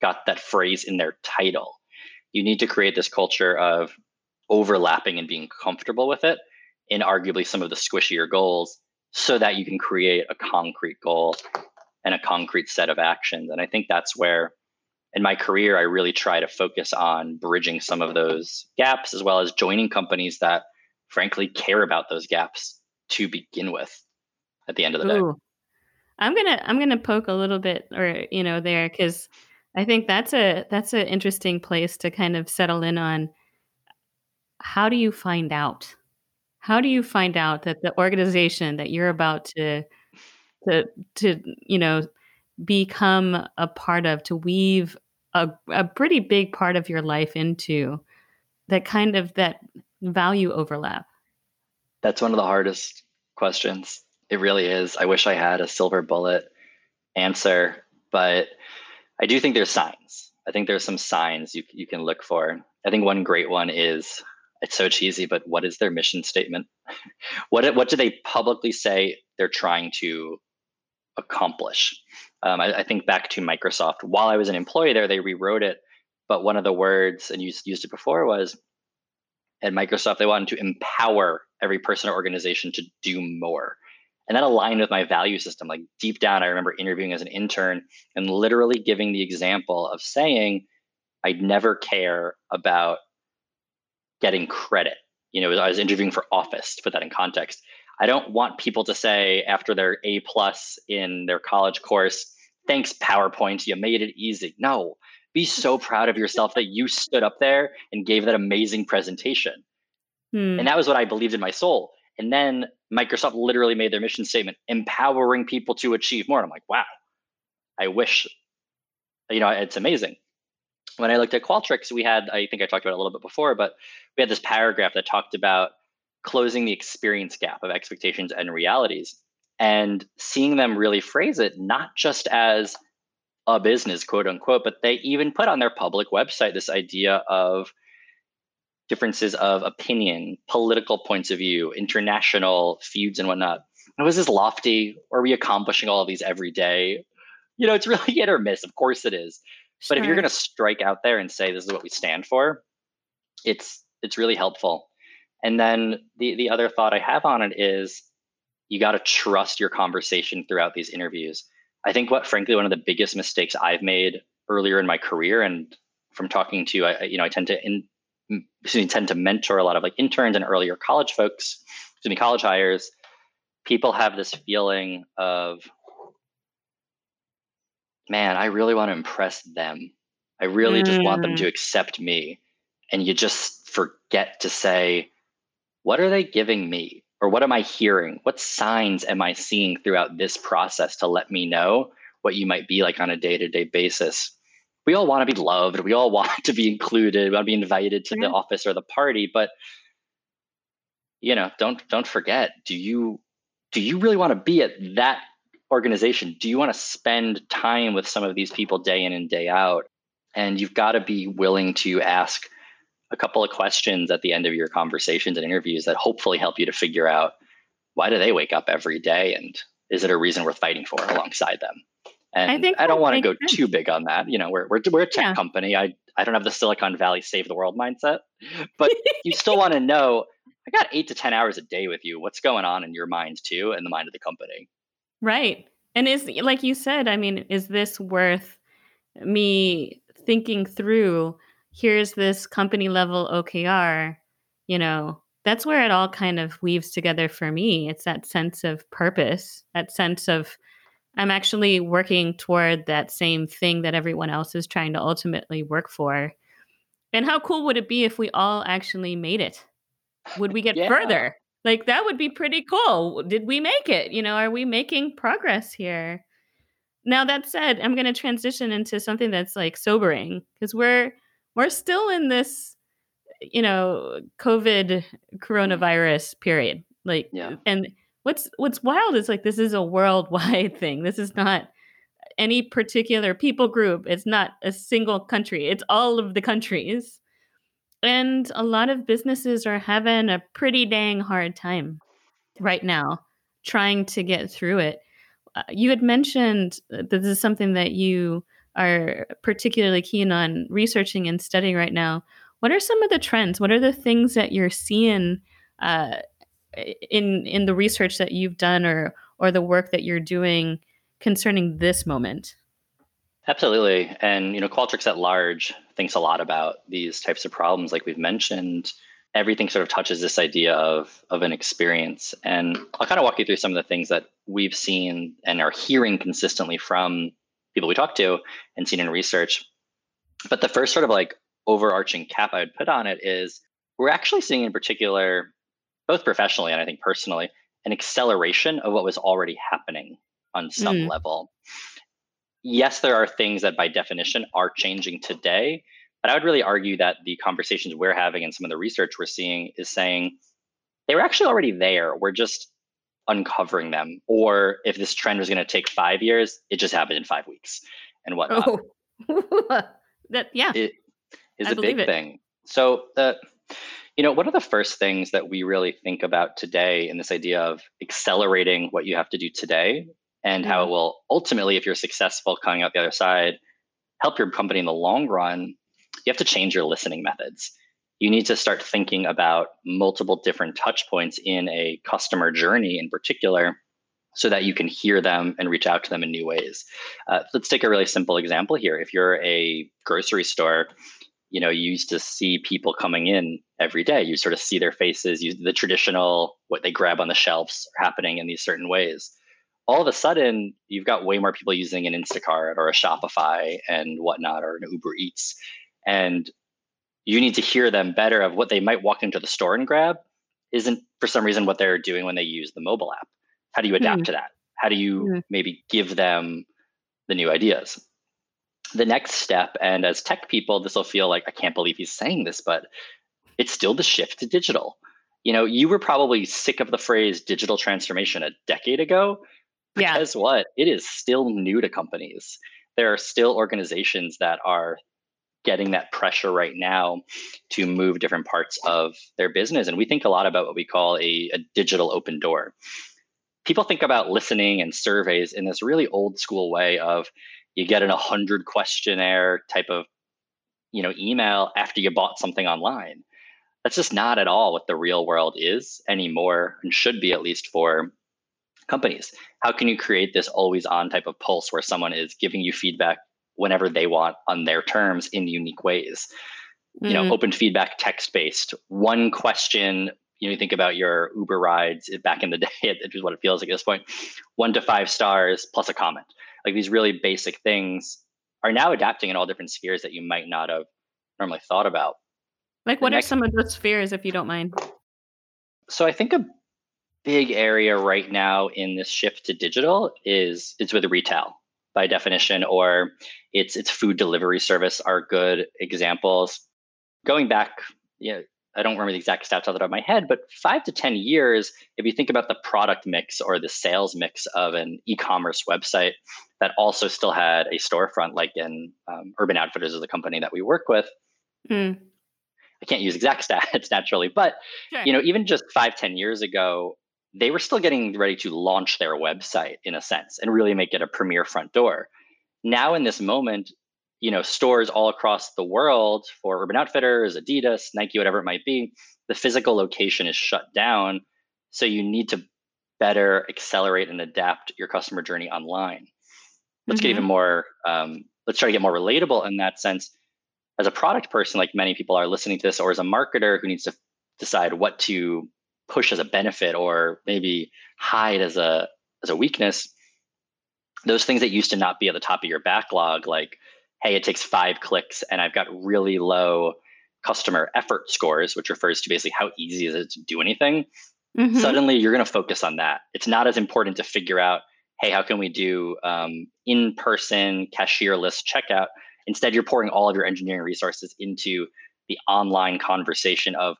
got that phrase in their title. You need to create this culture of overlapping and being comfortable with it in arguably some of the squishier goals so that you can create a concrete goal and a concrete set of actions. And I think that's where in my career, I really try to focus on bridging some of those gaps as well as joining companies that frankly care about those gaps to begin with at the end of the Ooh. day.
I'm gonna I'm gonna poke a little bit or you know there because I think that's a that's an interesting place to kind of settle in on how do you find out how do you find out that the organization that you're about to to to you know become a part of to weave a, a pretty big part of your life into that kind of that value overlap
that's one of the hardest questions it really is i wish i had a silver bullet answer but i do think there's signs i think there's some signs you, you can look for i think one great one is it's so cheesy, but what is their mission statement? what what do they publicly say they're trying to accomplish? Um, I, I, think back to Microsoft. While I was an employee there, they rewrote it, but one of the words and you used it before was at Microsoft they wanted to empower every person or organization to do more. And that aligned with my value system. Like deep down, I remember interviewing as an intern and literally giving the example of saying, I'd never care about getting credit. You know, I was interviewing for office to put that in context. I don't want people to say after their A plus in their college course, thanks PowerPoint, you made it easy. No, be so proud of yourself that you stood up there and gave that amazing presentation. Hmm. And that was what I believed in my soul. And then Microsoft literally made their mission statement empowering people to achieve more. And I'm like, wow, I wish, you know, it's amazing. When I looked at Qualtrics, we had, I think I talked about it a little bit before, but we had this paragraph that talked about closing the experience gap of expectations and realities and seeing them really phrase it not just as a business, quote unquote, but they even put on their public website this idea of differences of opinion, political points of view, international feuds, and whatnot. And was this lofty? Are we accomplishing all of these every day? You know, it's really hit or miss. Of course it is. Sure. But if you're going to strike out there and say this is what we stand for, it's it's really helpful. And then the the other thought I have on it is you got to trust your conversation throughout these interviews. I think what, frankly, one of the biggest mistakes I've made earlier in my career, and from talking to, I, you know, I tend to in, excuse me, tend to mentor a lot of like interns and earlier college folks, excuse me, college hires. People have this feeling of, man, I really want to impress them. I really mm. just want them to mm. accept me. And you just forget to say, what are they giving me? Or what am I hearing? What signs am I seeing throughout this process to let me know what you might be like on a day to day basis? We all want to be loved. We all want to be included. We want to be invited to the office or the party. But you know, don't don't forget. Do you do you really want to be at that organization? Do you want to spend time with some of these people day in and day out? And you've got to be willing to ask a couple of questions at the end of your conversations and interviews that hopefully help you to figure out why do they wake up every day and is it a reason worth fighting for alongside them? And I, think I don't want to go sense. too big on that. You know, we're we're, we're a tech yeah. company. I I don't have the Silicon Valley save the world mindset, but you still want to know. I got eight to ten hours a day with you. What's going on in your mind too, and the mind of the company?
Right. And is like you said. I mean, is this worth me thinking through? Here's this company level OKR, you know, that's where it all kind of weaves together for me. It's that sense of purpose, that sense of I'm actually working toward that same thing that everyone else is trying to ultimately work for. And how cool would it be if we all actually made it? Would we get yeah. further? Like that would be pretty cool. Did we make it? You know, are we making progress here? Now that said, I'm going to transition into something that's like sobering because we're we're still in this you know covid coronavirus period like yeah. and what's what's wild is like this is a worldwide thing. This is not any particular people group. It's not a single country. It's all of the countries. And a lot of businesses are having a pretty dang hard time right now trying to get through it. Uh, you had mentioned that this is something that you are particularly keen on researching and studying right now, what are some of the trends? What are the things that you're seeing uh, in in the research that you've done or or the work that you're doing concerning this moment?
Absolutely, and you know, Qualtrics at large thinks a lot about these types of problems, like we've mentioned. Everything sort of touches this idea of of an experience, and I'll kind of walk you through some of the things that we've seen and are hearing consistently from people we talk to and seen in research. But the first sort of like overarching cap I would put on it is we're actually seeing in particular, both professionally and I think personally, an acceleration of what was already happening on some mm. level. Yes, there are things that by definition are changing today, but I would really argue that the conversations we're having and some of the research we're seeing is saying they were actually already there. We're just uncovering them. Or if this trend was going to take five years, it just happened in five weeks and whatnot.
Oh. that yeah,
it is I a big it. thing. So the you know, one of the first things that we really think about today in this idea of accelerating what you have to do today and mm-hmm. how it mm-hmm. will ultimately, if you're successful coming out the other side, help your company in the long run, you have to change your listening methods you need to start thinking about multiple different touch points in a customer journey in particular so that you can hear them and reach out to them in new ways. Uh, let's take a really simple example here. If you're a grocery store, you know, you used to see people coming in every day. You sort of see their faces, you, the traditional, what they grab on the shelves are happening in these certain ways. All of a sudden, you've got way more people using an Instacart or a Shopify and whatnot, or an Uber Eats. And you need to hear them better of what they might walk into the store and grab isn't for some reason what they're doing when they use the mobile app. How do you adapt mm. to that? How do you mm. maybe give them the new ideas? The next step, and as tech people, this will feel like I can't believe he's saying this, but it's still the shift to digital. You know, you were probably sick of the phrase digital transformation a decade ago.
Yeah.
What? It is still new to companies. There are still organizations that are getting that pressure right now to move different parts of their business. And we think a lot about what we call a, a digital open door. People think about listening and surveys in this really old school way of you get an 100 questionnaire type of you know email after you bought something online that's just not at all what the real world is anymore and should be at least for companies how can you create this always on type of pulse where someone is giving you feedback whenever they want on their terms in unique ways. Mm-hmm. You know, mm-hmm. open feedback, text based. One question. You know, you think about your Uber rides back in the day. It is just what it feels like at this point. One to five stars plus a comment. Like these really basic things are now adapting in all different spheres that you might not have normally thought about.
Like, what the are some of those spheres, if you don't mind?
So, I think a big area right now in this shift to digital is is with retail by definition, or its its food delivery service are good examples. Going back, you know, I don't remember the exact stats off the top of my head, but five to 10 years, if you think about the product mix or the sales mix of an e commerce website that also still had a storefront, like in um, Urban Outfitters, is the company that we work with. Mm. I can't use exact stats naturally, but sure. you know, even just five, ten years ago, they were still getting ready to launch their website in a sense and really make it a premier front door. Now in this moment, you know, stores all across the world for Urban Outfitters, Adidas, Nike, whatever it might be, the physical location is shut down. So you need to better accelerate and adapt your customer journey online. Let's mm-hmm. get even more, um, let's try to get more relatable in that sense. As a product person, like many people are listening to this, or as a marketer who needs to decide what to push as a benefit or maybe hide as a as a weakness those things that used to not be at the top of your backlog like hey it takes five clicks and i've got really low customer effort scores which refers to basically how easy is it to do anything mm-hmm. suddenly you're going to focus on that it's not as important to figure out hey how can we do um, in-person cashierless checkout instead you're pouring all of your engineering resources into the online conversation of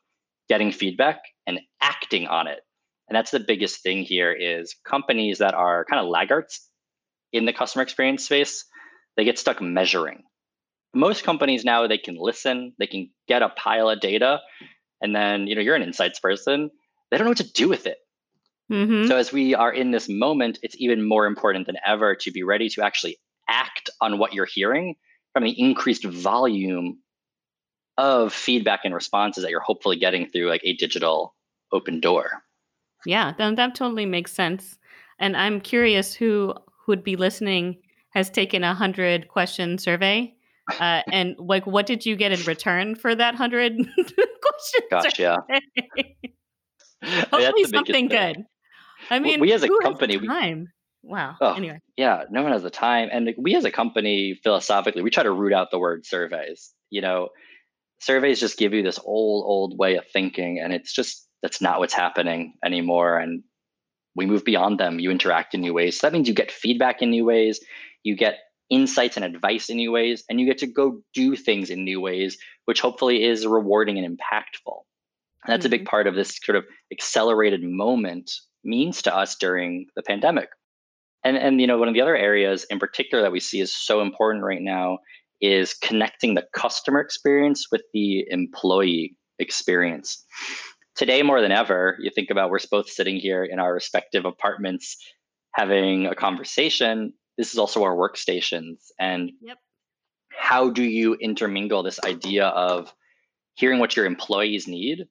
getting feedback and acting on it. And that's the biggest thing here is companies that are kind of laggards in the customer experience space, they get stuck measuring. Most companies now they can listen, they can get a pile of data, and then you know you're an insights person. They don't know what to do with it. Mm-hmm. So as we are in this moment, it's even more important than ever to be ready to actually act on what you're hearing from the increased volume of feedback and responses that you're hopefully getting through like a digital open door.
Yeah, that, that totally makes sense. And I'm curious who would be listening has taken a hundred question survey. Uh, and like, what did you get in return for that hundred question
Gosh, survey?
yeah. Hopefully something good. I mean,
we as a company,
time. We, wow. Oh, anyway,
yeah, no one has the time, and we as a company, philosophically, we try to root out the word surveys. You know, surveys just give you this old old way of thinking and it's just that's not what's happening anymore and we move beyond them you interact in new ways so that means you get feedback in new ways you get insights and advice in new ways and you get to go do things in new ways which hopefully is rewarding and impactful and that's mm-hmm. a big mm-hmm. part of this sort of accelerated moment means to us during the pandemic and and you know one of the other areas in particular that we see is so important right now is connecting the customer experience with the employee experience. Today, more than ever, you think about we're both sitting here in our respective apartments having a conversation. This is also our workstations. And yep. how do you intermingle this idea of hearing what your employees need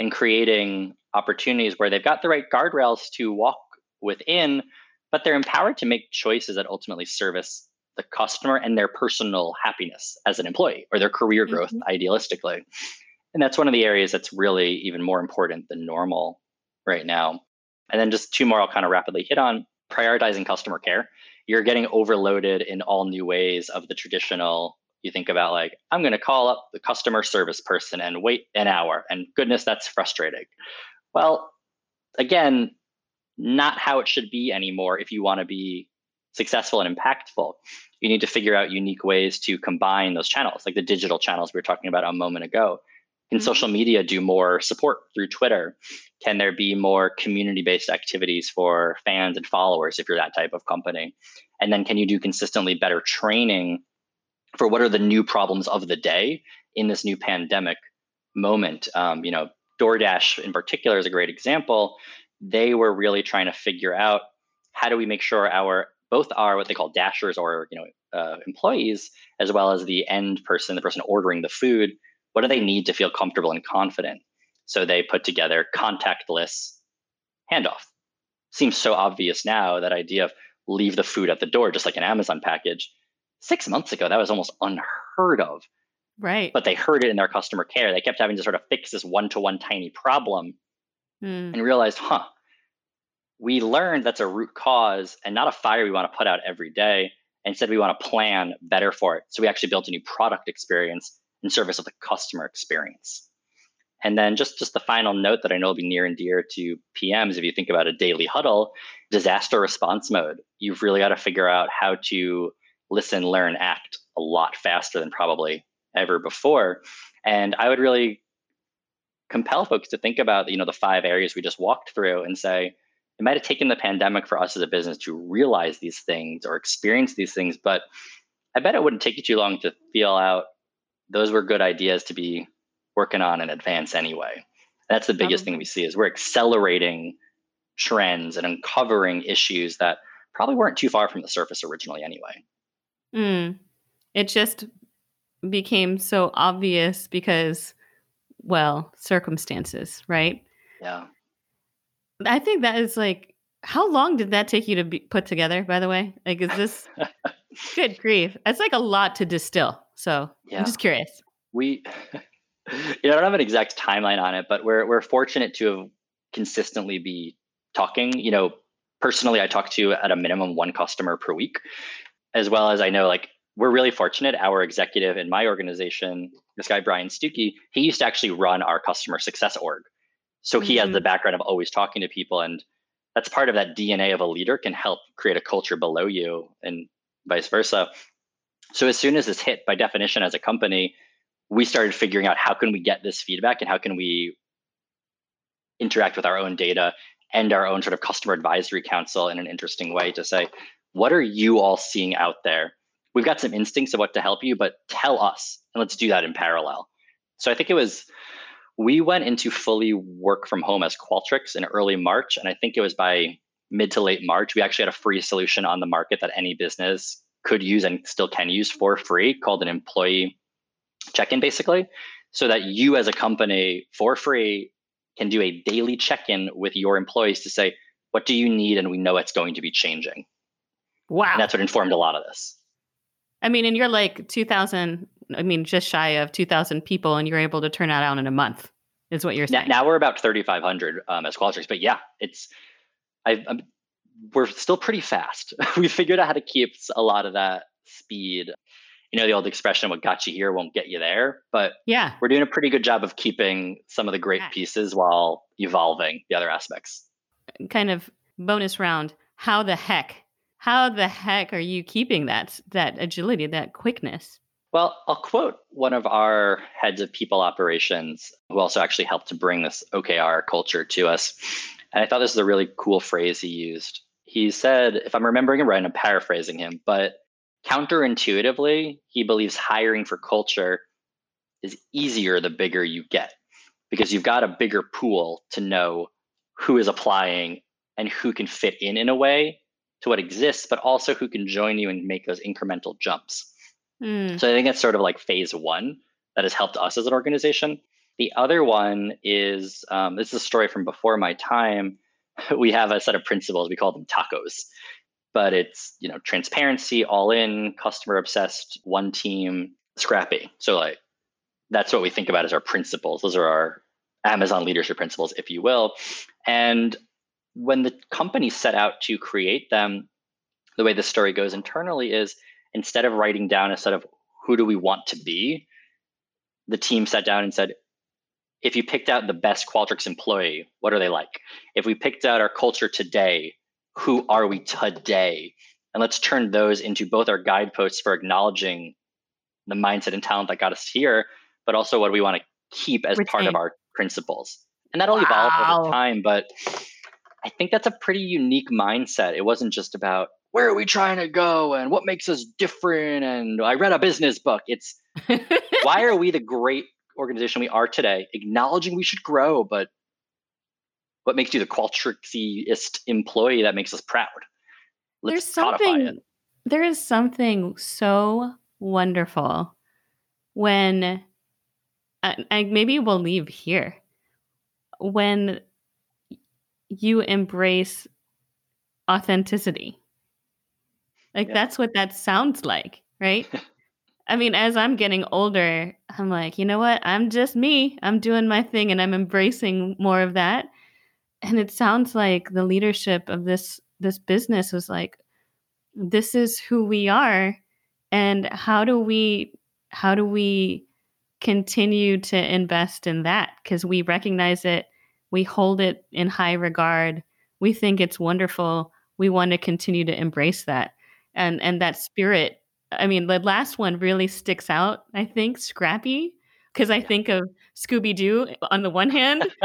and creating opportunities where they've got the right guardrails to walk within, but they're empowered to make choices that ultimately service the customer and their personal happiness as an employee or their career growth mm-hmm. idealistically and that's one of the areas that's really even more important than normal right now and then just two more i'll kind of rapidly hit on prioritizing customer care you're getting overloaded in all new ways of the traditional you think about like i'm going to call up the customer service person and wait an hour and goodness that's frustrating Well, again, not how it should be anymore if you want to be successful and impactful. You need to figure out unique ways to combine those channels, like the digital channels we were talking about a moment ago. Can mm-hmm. social media do more support through Twitter? Can there be more community based activities for fans and followers if you're that type of company? And then can you do consistently better training for what are the new problems of the day in this new pandemic moment? Um, you know, DoorDash in particular is a great example. They were really trying to figure out how do we make sure our both our what they call dashers or you know uh, employees as well as the end person, the person ordering the food, what do they need to feel comfortable and confident? So they put together contactless handoff. Seems so obvious now that idea of leave the food at the door, just like an Amazon package. Six months ago, that was almost unheard of.
Right.
But they heard it in their customer care. They kept having to sort of fix this one to one tiny problem mm. and realized, huh, we learned that's a root cause and not a fire we want to put out every day. Instead, we want to plan better for it. So we actually built a new product experience in service of the customer experience. And then just, just the final note that I know will be near and dear to PMs, if you think about a daily huddle, disaster response mode. You've really got to figure out how to listen, learn, act a lot faster than probably ever before. And I would really compel folks to think about, you know, the five areas we just walked through and say, it might have taken the pandemic for us as a business to realize these things or experience these things, but I bet it wouldn't take you too long to feel out those were good ideas to be working on in advance anyway. That's the biggest um, thing we see is we're accelerating trends and uncovering issues that probably weren't too far from the surface originally anyway.
Mm. It just became so obvious because, well, circumstances, right?
Yeah.
I think that is like, how long did that take you to be put together, by the way? Like, is this good grief? It's like a lot to distill. So yeah. I'm just curious.
We, you know, I don't have an exact timeline on it, but we're we're fortunate to have consistently be talking. You know, personally, I talk to at a minimum one customer per week, as well as I know like we're really fortunate. Our executive in my organization, this guy Brian Stuckey, he used to actually run our customer success org. So he mm-hmm. has the background of always talking to people, and that's part of that DNA of a leader can help create a culture below you, and vice versa. So as soon as this hit, by definition, as a company, we started figuring out how can we get this feedback and how can we interact with our own data and our own sort of customer advisory council in an interesting way to say, what are you all seeing out there? We've got some instincts of what to help you, but tell us, and let's do that in parallel. So I think it was we went into fully work from home as Qualtrics in early March, and I think it was by mid to late March we actually had a free solution on the market that any business could use and still can use for free called an employee check-in basically so that you as a company for free can do a daily check-in with your employees to say what do you need? And we know it's going to be changing.
Wow
and that's what informed a lot of this.
I mean and you're like 2000 i mean just shy of 2000 people and you're able to turn that out in a month is what you're saying.
now, now we're about 3500 um, as Qualtrics but yeah it's I've, I'm, we're still pretty fast. we figured out how to keep a lot of that speed. You know, the old expression, what got you here won't get you there. But
yeah,
we're doing a pretty good job of keeping some of the great pieces while evolving the other aspects.
Uh, kind of bonus round. How the heck? How the heck are you keeping that that agility, that quickness?
Well, I'll quote one of our heads of people operations who also actually helped to bring this OKR culture to us. And I thought this is a really cool phrase he used. He said, if I'm remembering it right, I'm paraphrasing him, but counterintuitively, he believes hiring for culture is easier the bigger you get because you've got a bigger pool to know who is applying and who can fit in in a way to what exists, but also who can join you and make those incremental jumps. Mm. So I think that's sort of like phase one that has helped us as an organization. The other one is um, this is a story from before my time. We have a set of principles. We call them tacos, but it's you know transparency, all in, customer obsessed, one team, scrappy. So like that's what we think about as our principles. Those are our Amazon leadership principles, if you will. And when the company set out to create them, the way the story goes internally is instead of writing down a set of who do we want to be, the team sat down and said, if you picked out the best Qualtrics employee, what are they like? If we picked out our culture today, who are we today? And let's turn those into both our guideposts for acknowledging the mindset and talent that got us here, but also what we want to keep as Retain. part of our principles. And that'll wow. evolve over time. But I think that's a pretty unique mindset. It wasn't just about where are we trying to go and what makes us different. And I read a business book. It's why are we the great organization we are today, acknowledging we should grow, but what makes you the Qualtricsy employee that makes us proud?
Let's There's something. There is something so wonderful when I, I, maybe we'll leave here when you embrace authenticity. Like yeah. that's what that sounds like, right? I mean, as I'm getting older, I'm like, you know what? I'm just me. I'm doing my thing and I'm embracing more of that. And it sounds like the leadership of this this business was like this is who we are and how do we how do we continue to invest in that because we recognize it, we hold it in high regard, we think it's wonderful, we want to continue to embrace that. And and that spirit I mean, the last one really sticks out, I think, Scrappy, because I think of Scooby Doo eh, on the one hand.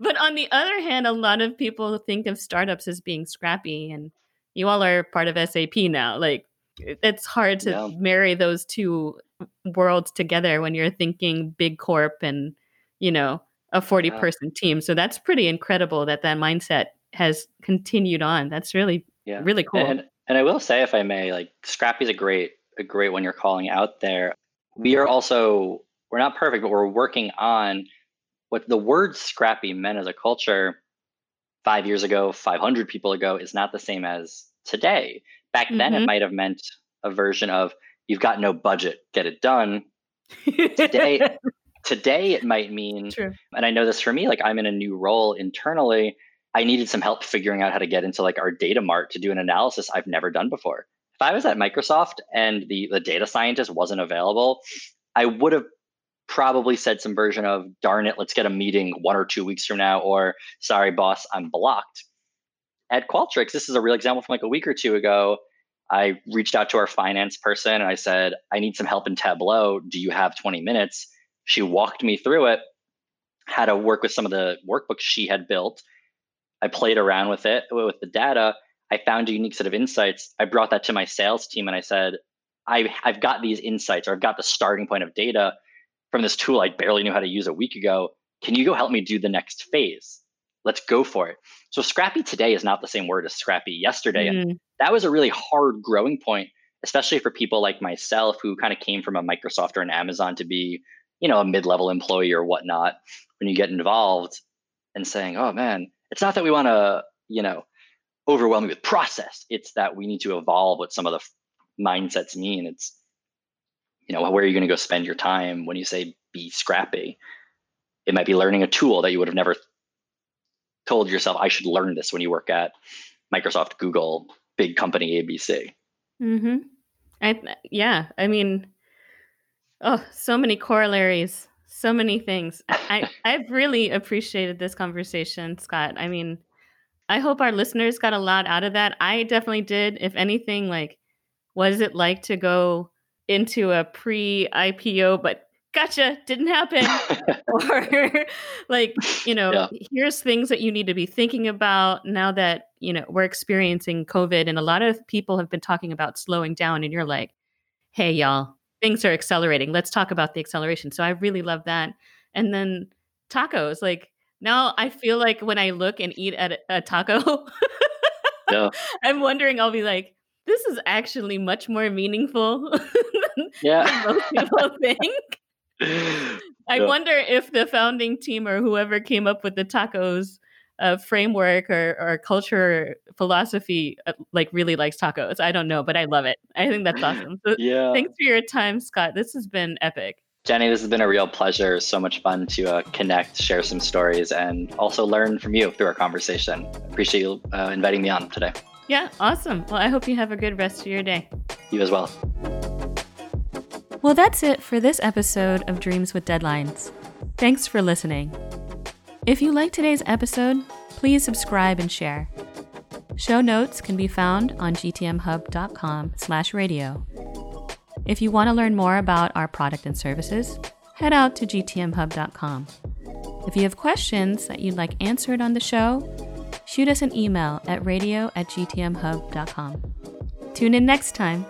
but on the other hand, a lot of people think of startups as being scrappy, and you all are part of SAP now. Like, it's hard to yeah. marry those two worlds together when you're thinking big corp and, you know, a 40 yeah. person team. So that's pretty incredible that that mindset has continued on. That's really, yeah. really cool.
And, and I will say, if I may, like Scrappy is a great a great one you're calling out there. We are also we're not perfect, but we're working on what the word Scrappy meant as a culture five years ago, 500 people ago is not the same as today. Back mm-hmm. then, it mm-hmm. might have meant a version of you've got no budget, get it done. today, today it might mean, True. and I know this for me, like I'm in a new role internally I needed some help figuring out how to get into like our data mart to do an analysis I've never done before. If I was at Microsoft and the, the data scientist wasn't available, I would have probably said some version of, darn it, let's get a meeting one or two weeks from now, or sorry, boss, I'm blocked. At Qualtrics, this is a real example from like a week or two ago. I reached out to our finance person and I said, I need some help in Tableau. Do you have 20 minutes? She walked me through it, how to work with some of the workbooks she had built I played around with it with the data. I found a unique set of insights. I brought that to my sales team and I said, I, I've got these insights or I've got the starting point of data from this tool I barely knew how to use a week ago. Can you go help me do the next phase? Let's go for it. So scrappy today is not the same word as scrappy yesterday. Mm. And that was a really hard growing point, especially for people like myself who kind of came from a Microsoft or an Amazon to be, you know, a mid-level employee or whatnot. When you get involved and saying, oh man, it's not that we want to, you know, overwhelm you with process. It's that we need to evolve what some of the f- mindsets mean. It's, you know, where are you going to go spend your time when you say be scrappy? It might be learning a tool that you would have never told yourself, I should learn this when you work at Microsoft, Google, big company ABC.
Mm-hmm. I yeah. I mean, oh, so many corollaries so many things. I, I've really appreciated this conversation, Scott. I mean, I hope our listeners got a lot out of that. I definitely did. If anything, like, what is it like to go into a pre IPO, but gotcha, didn't happen? or, like, you know, yeah. here's things that you need to be thinking about now that, you know, we're experiencing COVID and a lot of people have been talking about slowing down. And you're like, hey, y'all, things are accelerating. Let's talk about the acceleration. So I really love that. And then tacos, like now I feel like when I look and eat at a, a taco, yeah. I'm wondering, I'll be like, this is actually much more meaningful yeah. than most people think. I yeah. wonder if the founding team or whoever came up with the tacos uh, framework or, or culture philosophy uh, like really likes tacos. I don't know, but I love it. I think that's awesome. So yeah. Thanks for your time, Scott. This has been epic.
Jenny, this has been a real pleasure. So much fun to uh, connect, share some stories, and also learn from you through our conversation. Appreciate you uh, inviting me on today.
Yeah, awesome. Well, I hope you have a good rest of your day.
You as well.
Well, that's it for this episode of Dreams with Deadlines. Thanks for listening. If you like today's episode, please subscribe and share. Show notes can be found on gtmhub.com/radio. If you want to learn more about our product and services, head out to gtmhub.com. If you have questions that you'd like answered on the show, shoot us an email at radio at gtmhub.com. Tune in next time.